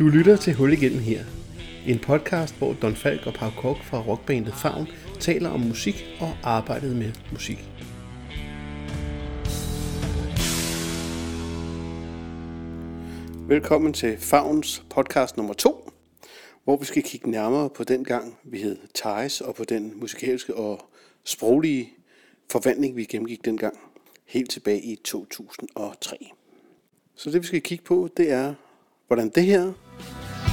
Du lytter til Hul igennem her. En podcast, hvor Don Falk og Pau Kok fra rockbandet Favn taler om musik og arbejdet med musik. Velkommen til Favns podcast nummer 2, hvor vi skal kigge nærmere på den gang, vi hed Thais, og på den musikalske og sproglige forvandling, vi gennemgik dengang, helt tilbage i 2003. Så det vi skal kigge på, det er, hvordan det her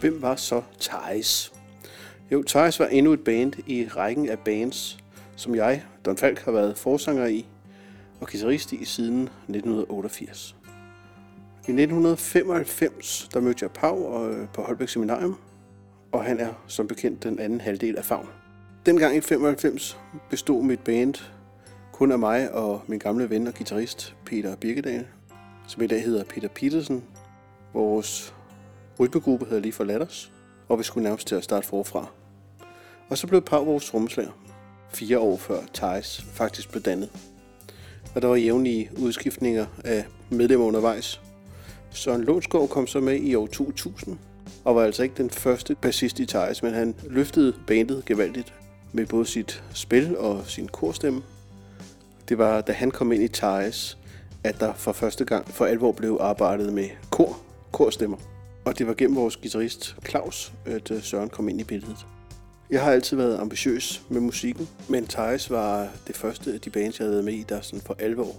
hvem var så Thijs? Jo, Thijs var endnu et band i rækken af bands, som jeg, Don Falk, har været forsanger i og guitarist i siden 1988. I 1995, der mødte jeg Pau øh, på Holbæk Seminarium, og han er som bekendt den anden halvdel af Favn. Dengang i 95 bestod mit band kun af mig og min gamle ven og guitarist Peter Birkedal, som i dag hedder Peter Petersen. Vores rytmegruppe havde lige forladt os, og vi skulle nærmest til at starte forfra. Og så blev Pau vores trommeslager, fire år før Thijs faktisk blev dannet. Og der var jævnlige udskiftninger af medlemmer undervejs. Søren Lånsgaard kom så med i år 2000, og var altså ikke den første bassist i Thijs, men han løftede bandet gevaldigt med både sit spil og sin korstemme. Det var, da han kom ind i Thijs, at der for første gang for alvor blev arbejdet med kor, korstemmer. Og det var gennem vores guitarist Claus, at øh, Søren kom ind i billedet. Jeg har altid været ambitiøs med musikken, men Thijs var det første af de bands, jeg havde været med i, der sådan for alvor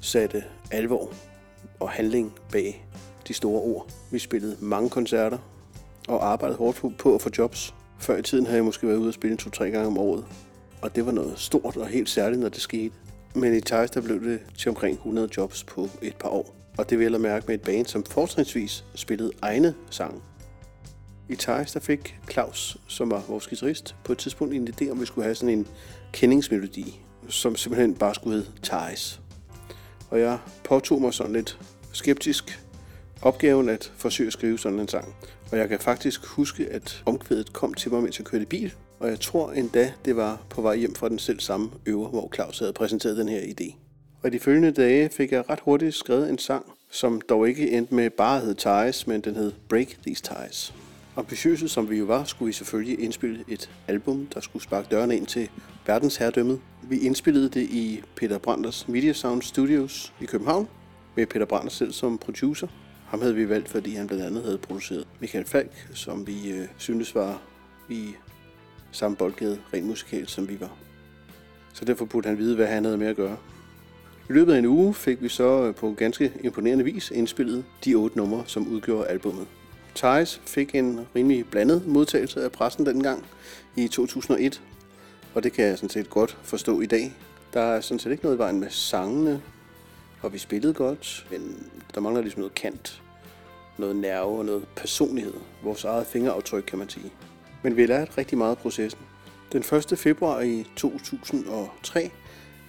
satte alvor og handling bag de store ord. Vi spillede mange koncerter og arbejdede hårdt på- på at få jobs. Før i tiden havde jeg måske været ude og spille to-tre gange om året, og det var noget stort og helt særligt, når det skete. Men i Thijs, der blev det til omkring 100 jobs på et par år. Og det vil jeg mærke med et band, som fortrinsvis spillede egne sange. I Thijs, der fik Claus, som var vores guitarist, på et tidspunkt en idé om, vi skulle have sådan en kendingsmelodi, som simpelthen bare skulle hedde Thijs. Og jeg påtog mig sådan lidt skeptisk opgaven at forsøge at skrive sådan en sang. Og jeg kan faktisk huske, at omkvædet kom til mig, mens jeg kørte bil. Og jeg tror endda, det var på vej hjem fra den selv samme øver, hvor Claus havde præsenteret den her idé. Og de følgende dage fik jeg ret hurtigt skrevet en sang, som dog ikke endte med bare hed Ties, men den hed Break These Ties. Ambitiøse som vi jo var, skulle vi selvfølgelig indspille et album, der skulle sparke dørene ind til verdensherredømmet. Vi indspillede det i Peter Branders Media Sound Studios i København, med Peter Brander selv som producer. Ham havde vi valgt, fordi han blandt andet havde produceret Michael Falk, som vi øh, syntes var i samme boldgade rent musikalt, som vi var. Så derfor burde han vide, hvad han havde med at gøre. I løbet af en uge fik vi så øh, på ganske imponerende vis indspillet de otte numre, som udgjorde albummet. Thijs fik en rimelig blandet modtagelse af pressen dengang i 2001, og det kan jeg sådan set godt forstå i dag. Der er sådan set ikke noget i vejen med sangene, og vi spillede godt, men der mangler ligesom noget kant, noget nerve og noget personlighed. Vores eget fingeraftryk, kan man sige. Men vi har lært rigtig meget af processen. Den 1. februar i 2003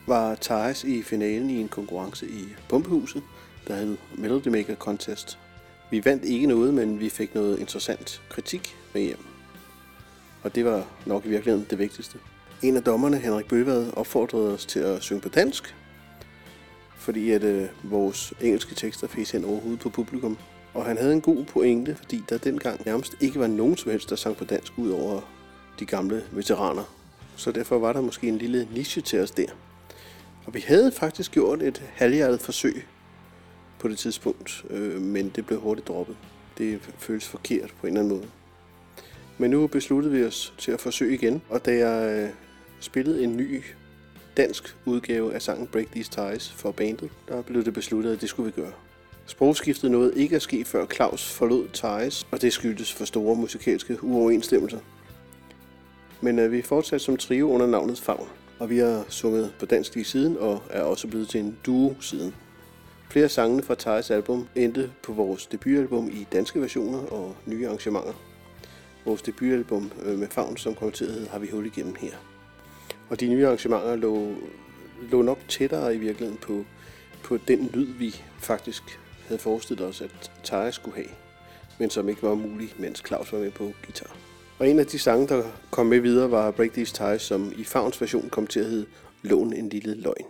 var Thijs i finalen i en konkurrence i Pumpehuset, der hed Melody Maker Contest. Vi vandt ikke noget, men vi fik noget interessant kritik med hjem. Og det var nok i virkeligheden det vigtigste. En af dommerne, Henrik Bøvad, opfordrede os til at synge på dansk, fordi at øh, vores engelske tekster fik hen overhovedet på publikum. Og han havde en god pointe, fordi der dengang nærmest ikke var nogen som helst, der sang på dansk, ud over de gamle veteraner. Så derfor var der måske en lille niche til os der. Og vi havde faktisk gjort et halvhjertet forsøg på det tidspunkt, øh, men det blev hurtigt droppet. Det føles forkert på en eller anden måde. Men nu besluttede vi os til at forsøge igen, og da jeg øh, spillede en ny dansk udgave af sangen Break These Ties for bandet, der blev det besluttet, at det skulle vi gøre. Sprogskiftet nåede ikke at ske, før Claus forlod Ties, og det skyldtes for store musikalske uoverensstemmelser. Men øh, vi fortsatte som trio under navnet Favn, og vi har sunget på dansk lige siden, og er også blevet til en duo siden. Flere sangene fra Thais album endte på vores debutalbum i danske versioner og nye arrangementer. Vores debutalbum øh, med Favn som kommenteret har vi hul igennem her. Og de nye arrangementer lå, lå nok tættere i virkeligheden på, på den lyd, vi faktisk havde forestillet os, at Thais skulle have, men som ikke var mulig, mens Claus var med på guitar. Og en af de sange, der kom med videre, var Break These Ties, som i Favns version kom til at hedde Lån en lille løgn.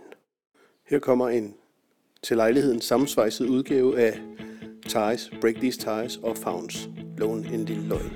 Her kommer en til lejligheden sammensvejset udgave af Ties, Break These Ties og Favns Lån en lille løgn.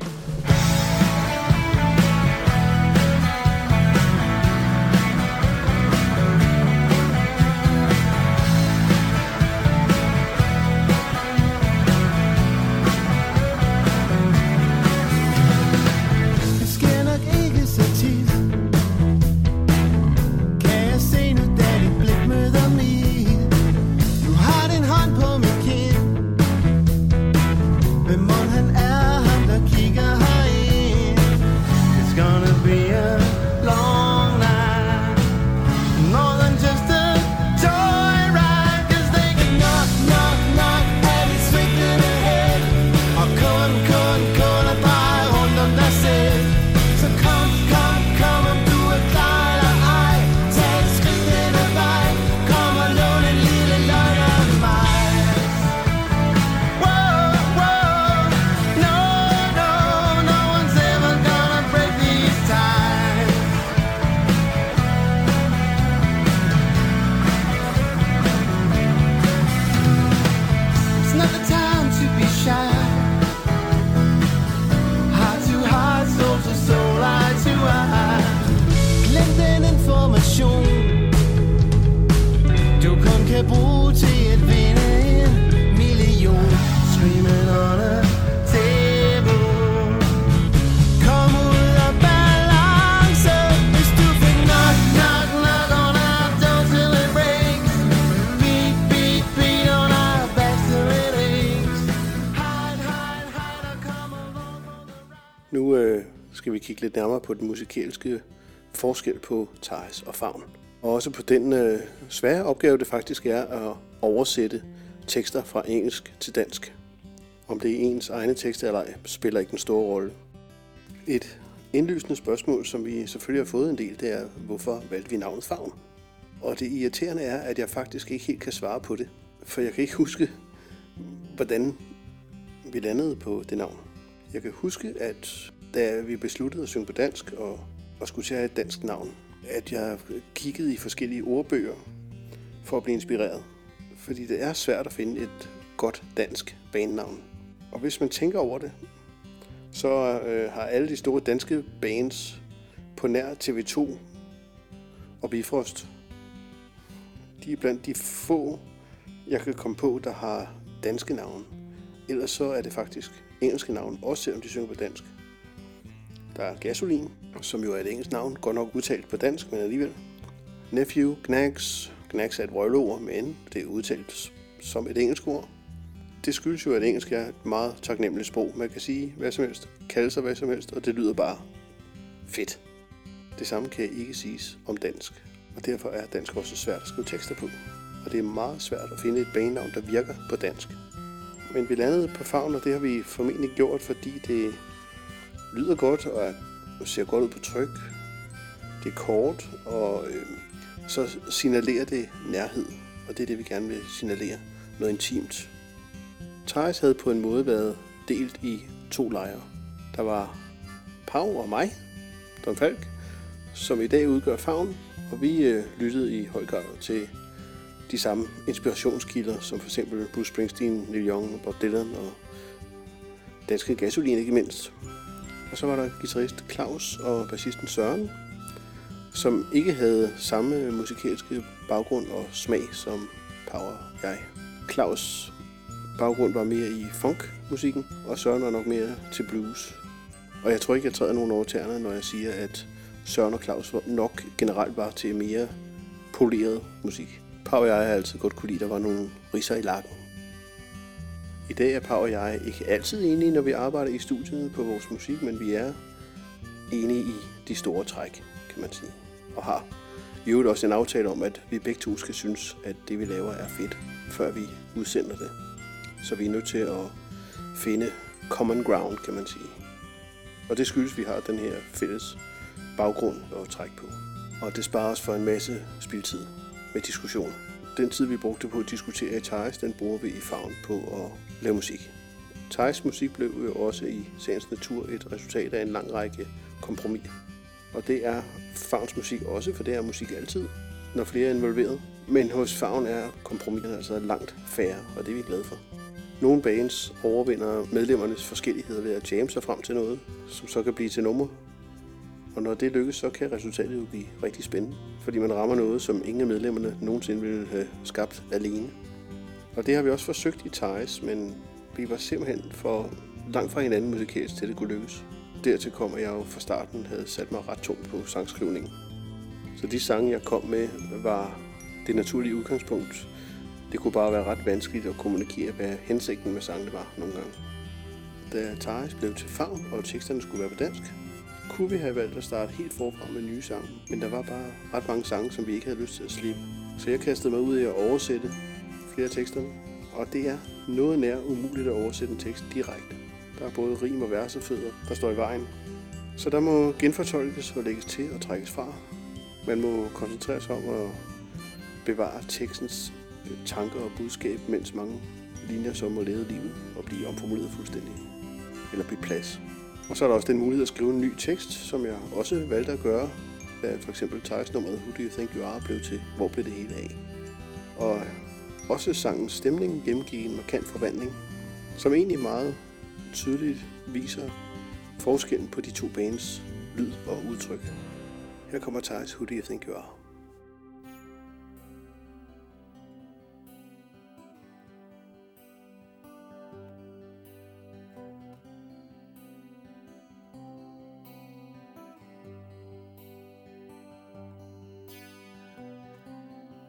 Kigge lidt nærmere på den musikalske forskel på Thais og Favn. Og også på den øh, svære opgave, det faktisk er at oversætte tekster fra engelsk til dansk. Om det er ens egne tekster eller ej, spiller ikke en stor rolle. Et indlysende spørgsmål, som vi selvfølgelig har fået en del, det er, hvorfor valgte vi navnet Favn? Og det irriterende er, at jeg faktisk ikke helt kan svare på det. For jeg kan ikke huske, hvordan vi landede på det navn. Jeg kan huske, at da vi besluttede at synge på dansk og, og skulle til at have et dansk navn, at jeg kiggede i forskellige ordbøger for at blive inspireret. Fordi det er svært at finde et godt dansk bandnavn. Og hvis man tænker over det, så øh, har alle de store danske bands på nær TV2 og Bifrost, de er blandt de få, jeg kan komme på, der har danske navne. Ellers så er det faktisk engelske navne, også selvom de synger på dansk. Der er Gasolin, som jo er et engelsk navn, godt nok udtalt på dansk, men alligevel. Nephew, Knacks. Knacks er et vrøvleord, men det er udtalt som et engelsk ord. Det skyldes jo, at engelsk er et meget taknemmeligt sprog. Man kan sige hvad som helst, kalde sig hvad som helst, og det lyder bare fedt. Det samme kan ikke siges om dansk, og derfor er dansk også svært at skrive tekster på. Og det er meget svært at finde et banenavn, der virker på dansk. Men vi landede på Favn, og det har vi formentlig gjort, fordi det lyder godt og er- ser godt ud på tryk. Det er kort, og øh, så signalerer det nærhed, og det er det, vi gerne vil signalere. Noget intimt. Thijs havde på en måde været delt i to lejre. Der var Pau og mig, Don Falk, som i dag udgør farven, og vi øh, lyttede i høj grad til de samme inspirationskilder, som for eksempel Bruce Springsteen, Neil Young, Bob Dylan og danske gasolin ikke mindst. Og så var der guitarist Claus og bassisten Søren, som ikke havde samme musikalske baggrund og smag som Power og jeg. Claus baggrund var mere i funk-musikken, og Søren var nok mere til blues. Og jeg tror ikke, jeg træder nogen over tæerne, når jeg siger, at Søren og Claus nok generelt var til mere poleret musik. Power og jeg har altid godt kunne lide, at der var nogle risser i lakken. I dag er Pau og jeg ikke altid enige, når vi arbejder i studiet på vores musik, men vi er enige i de store træk, kan man sige. Og har i øvrigt også en aftale om, at vi begge to skal synes, at det vi laver er fedt, før vi udsender det. Så vi er nødt til at finde common ground, kan man sige. Og det skyldes, at vi har den her fælles baggrund at trække på. Og det sparer os for en masse spildtid med diskussion. Den tid, vi brugte på at diskutere i Thais, den bruger vi i farven på at lave musik. Thijs musik blev jo også i sagens natur et resultat af en lang række kompromiser. Og det er Favns musik også, for det er musik altid, når flere er involveret. Men hos Favn er kompromiserne altså langt færre, og det er vi glade for. Nogle bands overvinder medlemmernes forskelligheder ved at jamme sig frem til noget, som så kan blive til nummer. Og når det lykkes, så kan resultatet jo blive rigtig spændende, fordi man rammer noget, som ingen af medlemmerne nogensinde ville have skabt alene. Og det har vi også forsøgt i Thais, men vi var simpelthen for langt fra hinanden musikalsk til det kunne lykkes. Dertil kom, at jeg jo fra starten havde sat mig ret tungt på sangskrivningen. Så de sange, jeg kom med, var det naturlige udgangspunkt. Det kunne bare være ret vanskeligt at kommunikere, hvad hensigten med sangene var nogle gange. Da Thais blev til favn, og teksterne skulle være på dansk, kunne vi have valgt at starte helt forfra med nye sange, men der var bare ret mange sange, som vi ikke havde lyst til at slippe. Så jeg kastede mig ud i at oversætte flere af teksterne, og det er noget nær umuligt at oversætte en tekst direkte. Der er både rim og versefødder, der står i vejen. Så der må genfortolkes og lægges til og trækkes fra. Man må koncentrere sig om at bevare tekstens øh, tanker og budskab, mens mange linjer så må lede livet og blive omformuleret fuldstændig. Eller blive plads. Og så er der også den mulighed at skrive en ny tekst, som jeg også valgte at gøre, da for eksempel nummeret Who Do You Think You Are blev til Hvor blev det hele af? Og også sangens stemning gennemgik en markant forvandling, som egentlig meget tydeligt viser forskellen på de to bands lyd og udtryk. Her kommer Thijs Who Do You Think You Are?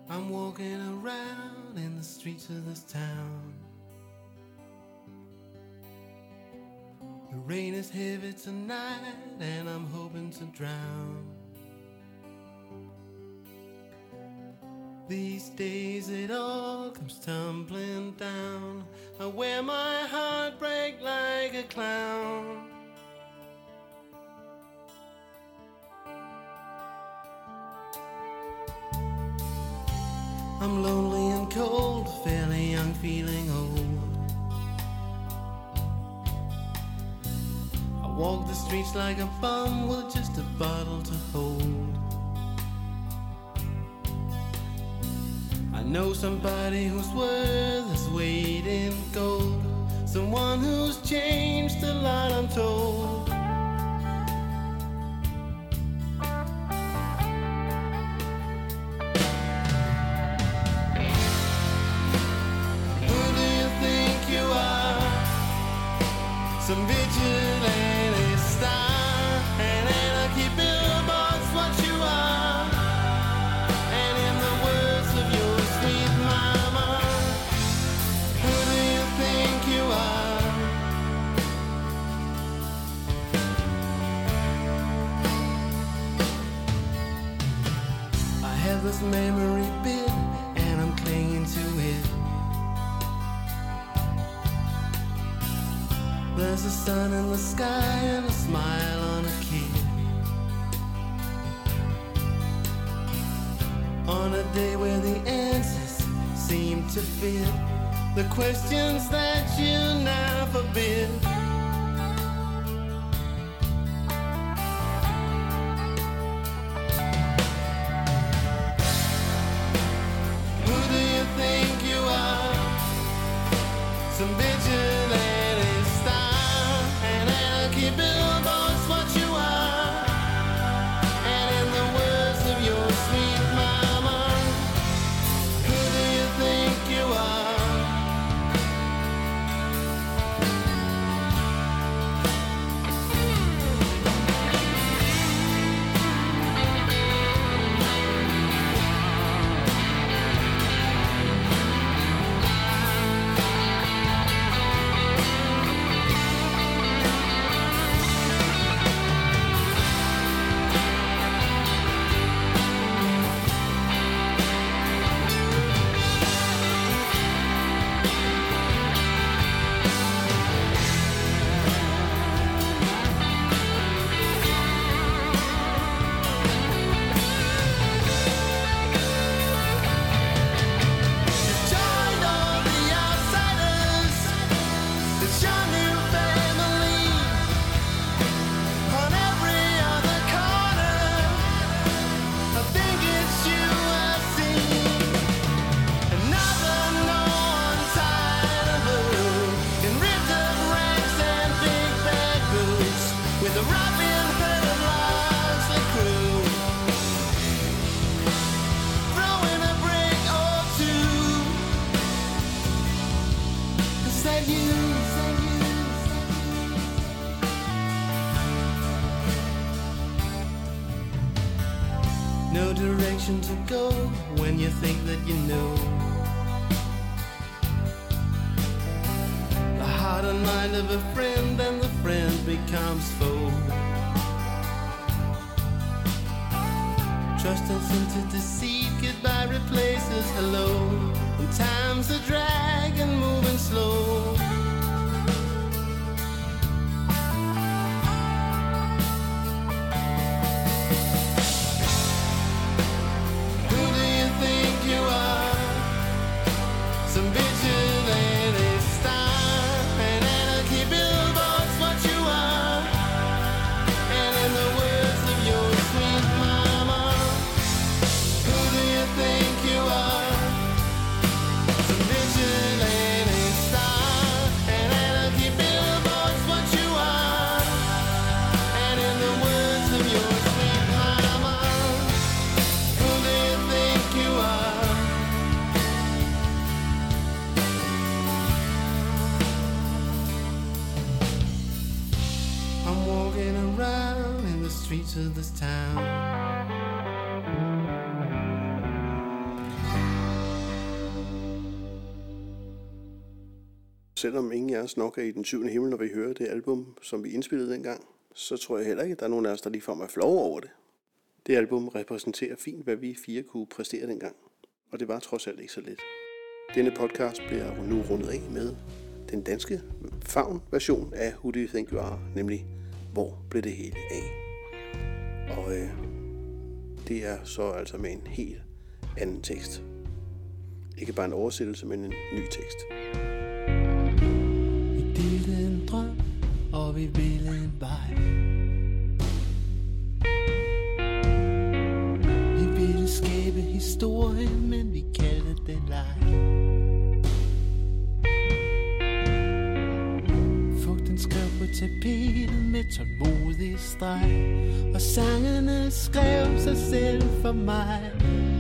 I'm walking around streets of this town. The rain is heavy tonight, and I'm hoping to drown. These days it all comes tumbling down. I wear my heartbreak like a clown. I'm lonely cold, fairly young, feeling old. I walk the streets like a bum with just a bottle to hold. I know somebody who's worth is weight in gold. Someone who's changed a lot, I'm told. On a day where the answers seem to fit the questions that you now forbid. Trust and sin to deceive, goodbye replaces hello. And time's a drag and moving slow. Selvom ingen af os nok er i den syvende himmel, når vi hører det album, som vi indspillede dengang, så tror jeg heller ikke, at der er nogen af os, der ligefrem er flove over det. Det album repræsenterer fint, hvad vi fire kunne præstere dengang, og det var trods alt ikke så let. Denne podcast bliver nu rundet af med den danske favn-version af Who Do You Think You Are, nemlig Hvor blev det hele af? Og øh, det er så altså med en helt anden tekst. Ikke bare en oversættelse, men en ny tekst. Og vi by. Vi ville skabe historie, men vi kaldte den leg. Fugten skrev på tapetet med tålmodig streg, og sangene skrev sig selv for mig.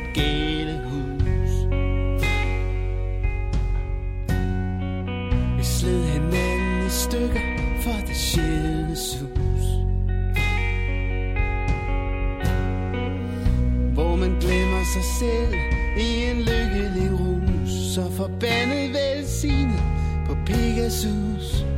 Et gale hus Vi sled hinanden i stykker for det sjældne sus. Hvor man glemmer sig selv i en lykkelig rus Så forbandet velsignet på Pegasus.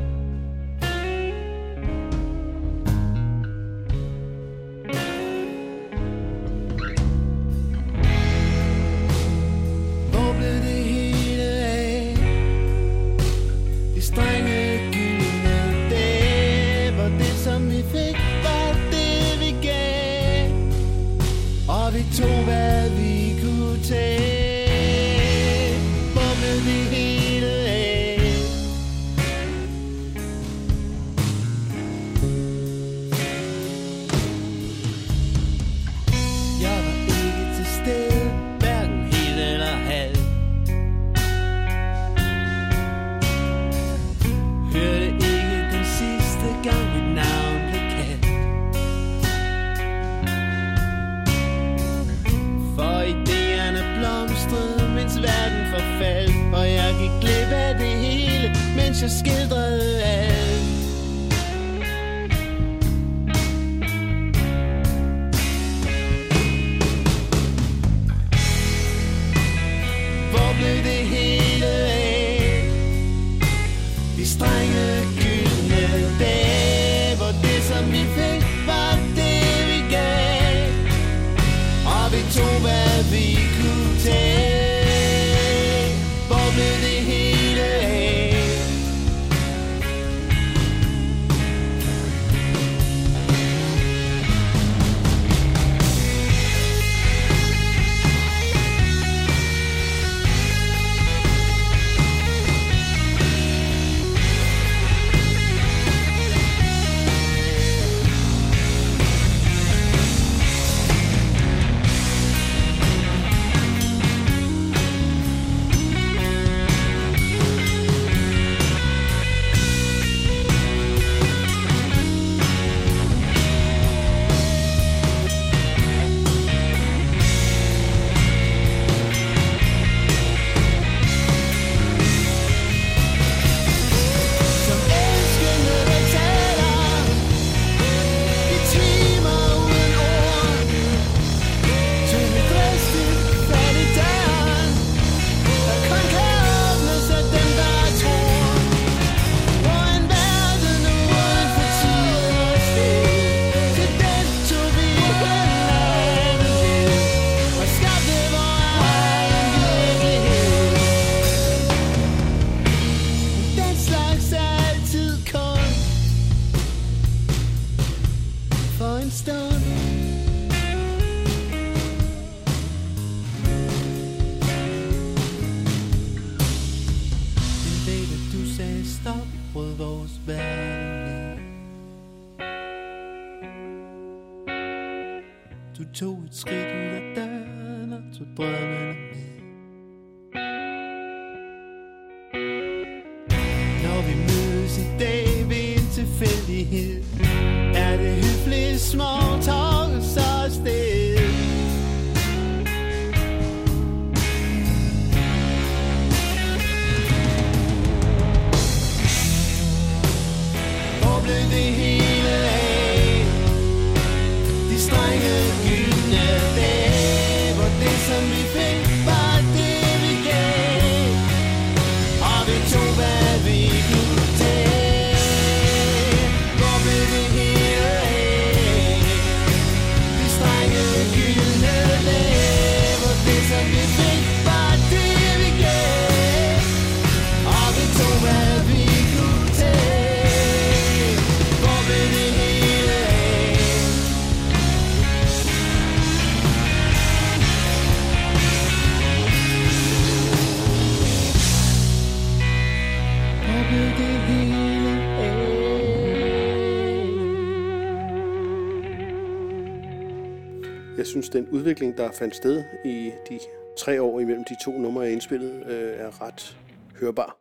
Synes, den udvikling, der fandt sted i de tre år imellem de to numre, jeg indspillede, øh, er ret hørbar.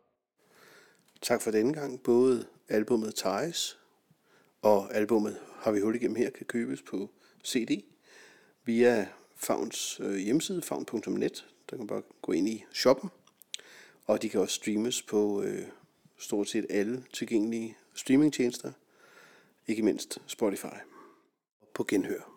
Tak for denne gang. Både albumet Ties og albumet Har vi hul igennem her kan købes på CD via Favns øh, hjemmeside, favn.net. Der kan man bare gå ind i shoppen. Og de kan også streames på øh, stort set alle tilgængelige streamingtjenester. Ikke mindst Spotify. På genhør.